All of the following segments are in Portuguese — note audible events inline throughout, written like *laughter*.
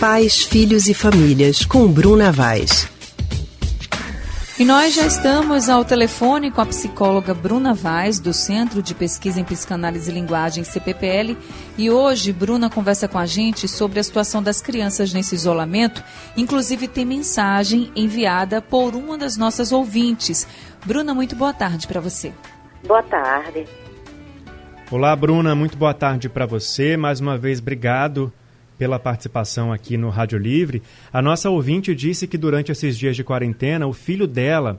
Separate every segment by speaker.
Speaker 1: Pais, Filhos e Famílias, com Bruna Vaz.
Speaker 2: E nós já estamos ao telefone com a psicóloga Bruna Vaz, do Centro de Pesquisa em Psicanálise e Linguagem, CPPL. E hoje, Bruna conversa com a gente sobre a situação das crianças nesse isolamento. Inclusive, tem mensagem enviada por uma das nossas ouvintes. Bruna, muito boa tarde para você.
Speaker 3: Boa tarde.
Speaker 4: Olá, Bruna, muito boa tarde para você. Mais uma vez, obrigado pela participação aqui no Rádio Livre. A nossa ouvinte disse que durante esses dias de quarentena, o filho dela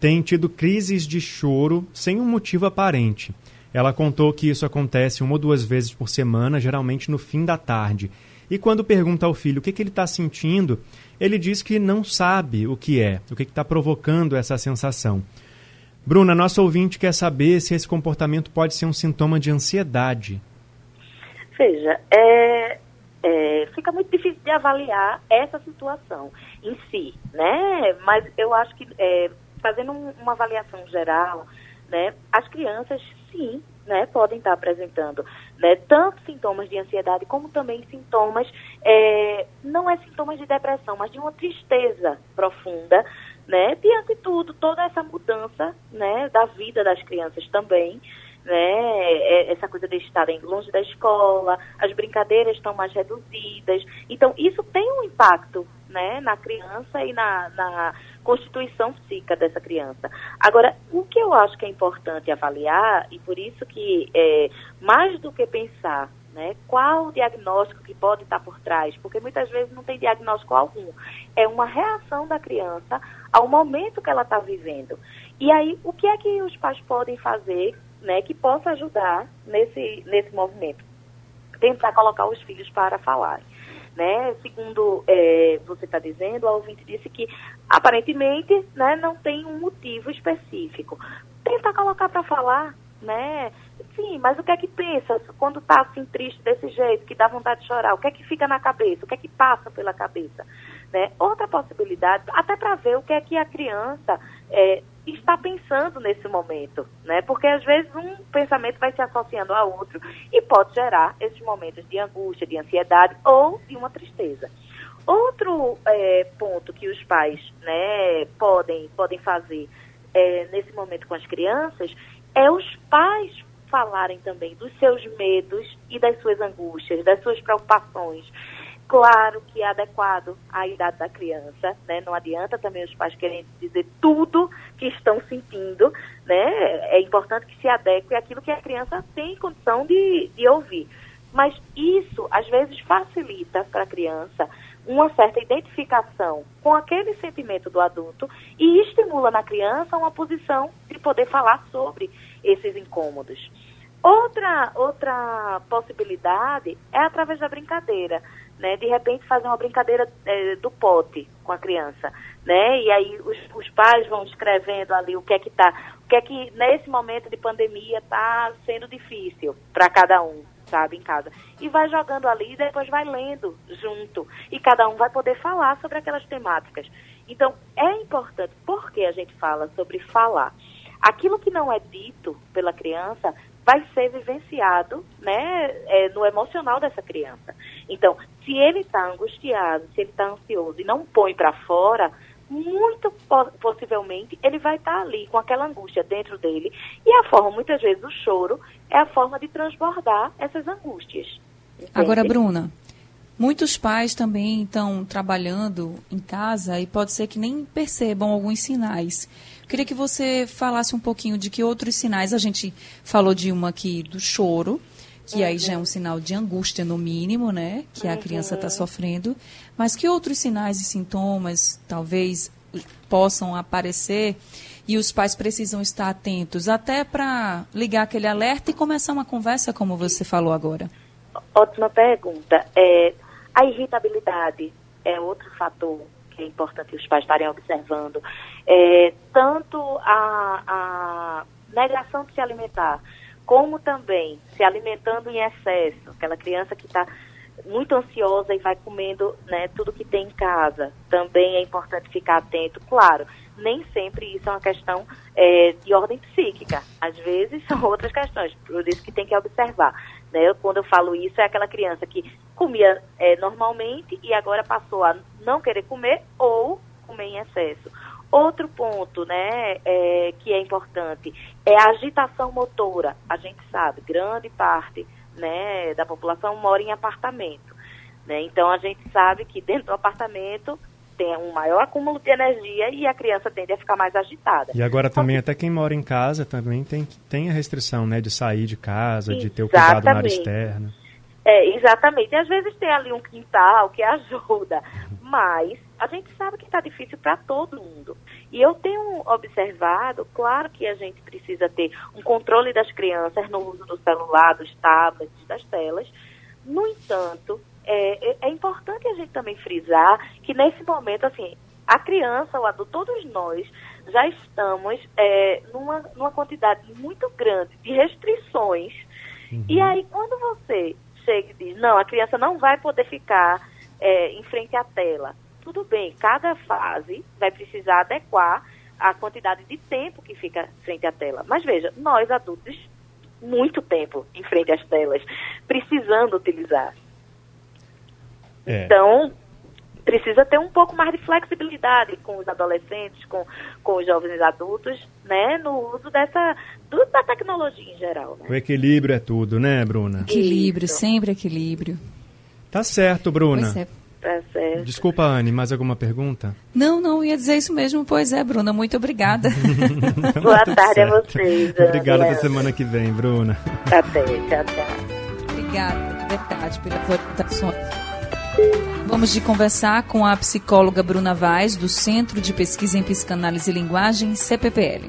Speaker 4: tem tido crises de choro sem um motivo aparente. Ela contou que isso acontece uma ou duas vezes por semana, geralmente no fim da tarde. E quando pergunta ao filho o que, que ele está sentindo, ele diz que não sabe o que é, o que está provocando essa sensação. Bruna, nosso ouvinte quer saber se esse comportamento pode ser um sintoma de ansiedade.
Speaker 3: Veja, é, é, fica muito difícil de avaliar essa situação em si, né? Mas eu acho que é, fazendo um, uma avaliação geral, né, as crianças sim, né, podem estar apresentando, né, tanto sintomas de ansiedade como também sintomas, é, não é sintomas de depressão, mas de uma tristeza profunda, né, diante de tudo, toda essa mudança, né, da vida das crianças também, né? É, essa coisa de estarem longe da escola, as brincadeiras estão mais reduzidas. Então, isso tem um impacto né, na criança e na, na constituição psíquica dessa criança. Agora, o que eu acho que é importante avaliar, e por isso que é, mais do que pensar né, qual o diagnóstico que pode estar por trás, porque muitas vezes não tem diagnóstico algum, é uma reação da criança ao momento que ela está vivendo. E aí, o que é que os pais podem fazer né, que possa ajudar nesse, nesse movimento. Tentar colocar os filhos para falar. Né? Segundo é, você está dizendo, a ouvinte disse que aparentemente né, não tem um motivo específico. Tentar colocar para falar, né? Sim, mas o que é que pensa quando está assim triste desse jeito, que dá vontade de chorar? O que é que fica na cabeça? O que é que passa pela cabeça? Né? Outra possibilidade, até para ver o que é que a criança é, está pensando nesse momento, né? Porque às vezes um pensamento vai se associando a outro e pode gerar esses momentos de angústia, de ansiedade ou de uma tristeza. Outro é, ponto que os pais né, podem, podem fazer é, nesse momento com as crianças é os pais falarem também dos seus medos e das suas angústias, das suas preocupações. Claro que é adequado à idade da criança, né? Não adianta também os pais querem dizer tudo que estão sentindo, né? É importante que se adeque àquilo que a criança tem condição de, de ouvir. Mas isso, às vezes, facilita para a criança uma certa identificação com aquele sentimento do adulto e estimula na criança uma posição de poder falar sobre esses incômodos. Outra, outra possibilidade é através da brincadeira né? De repente fazer uma brincadeira é, do pote com a criança, né? E aí os, os pais vão escrevendo ali o que é que tá, o que é que nesse momento de pandemia está sendo difícil para cada um, sabe, em casa. E vai jogando ali e depois vai lendo junto. E cada um vai poder falar sobre aquelas temáticas. Então, é importante, porque a gente fala sobre falar. Aquilo que não é dito pela criança vai ser vivenciado né, é, no emocional dessa criança. Então, se ele está angustiado, se ele está ansioso e não põe para fora, muito possivelmente ele vai estar tá ali com aquela angústia dentro dele. E a forma, muitas vezes, o choro é a forma de transbordar essas angústias.
Speaker 2: Entende? Agora, Bruna, muitos pais também estão trabalhando em casa e pode ser que nem percebam alguns sinais. Queria que você falasse um pouquinho de que outros sinais. A gente falou de uma aqui do choro, que uhum. aí já é um sinal de angústia no mínimo, né? Que uhum. a criança está sofrendo. Mas que outros sinais e sintomas talvez possam aparecer e os pais precisam estar atentos até para ligar aquele alerta e começar uma conversa, como você falou agora?
Speaker 3: Ótima pergunta. É, a irritabilidade é outro fator que é importante os pais estarem observando. É, tanto a, a negação de se alimentar, como também se alimentando em excesso, aquela criança que está muito ansiosa e vai comendo né, tudo que tem em casa. Também é importante ficar atento. Claro, nem sempre isso é uma questão é, de ordem psíquica. Às vezes *laughs* são outras questões, por isso que tem que observar. Né? Quando eu falo isso, é aquela criança que comia é, normalmente e agora passou a não querer comer ou comer em excesso. Outro ponto, né, é, que é importante é a agitação motora. A gente sabe, grande parte, né, da população mora em apartamento, né? Então a gente sabe que dentro do apartamento tem um maior acúmulo de energia e a criança tende a ficar mais agitada.
Speaker 4: E agora também até quem mora em casa também tem, tem a restrição, né, de sair de casa, de ter o cuidado na área externa.
Speaker 3: É, exatamente. E às vezes tem ali um quintal que *laughs* ajuda, mas a gente sabe que está difícil para todo mundo. E eu tenho observado, claro que a gente precisa ter um controle das crianças no uso do celular, dos tablets, das telas. No entanto, é, é, é importante a gente também frisar que nesse momento, assim, a criança, o adulto, todos nós já estamos é, numa, numa quantidade muito grande de restrições. Uhum. E aí, quando você chega e diz, não, a criança não vai poder ficar é, em frente à tela, tudo bem, cada fase vai precisar adequar a quantidade de tempo que fica frente à tela. Mas veja, nós adultos, muito tempo em frente às telas, precisando utilizar. É. Então, precisa ter um pouco mais de flexibilidade com os adolescentes, com, com os jovens adultos, né, no uso dessa do, da tecnologia em geral. Né?
Speaker 4: O equilíbrio é tudo, né, Bruna?
Speaker 2: Equilíbrio, Isso. sempre equilíbrio.
Speaker 4: Tá certo, Bruna.
Speaker 3: É. Tá certo.
Speaker 4: Desculpa, Anne, mais alguma pergunta?
Speaker 2: Não, não, ia dizer isso mesmo. Pois é, Bruna, muito obrigada. *laughs*
Speaker 3: Boa tarde certo. a vocês.
Speaker 4: Obrigada até semana que vem, Bruna.
Speaker 3: Até, tchau, tchau.
Speaker 2: Obrigada, de verdade, pelas orientações. Vamos de conversar com a psicóloga Bruna Vaz, do Centro de Pesquisa em Psicanálise e Linguagem, CPPL.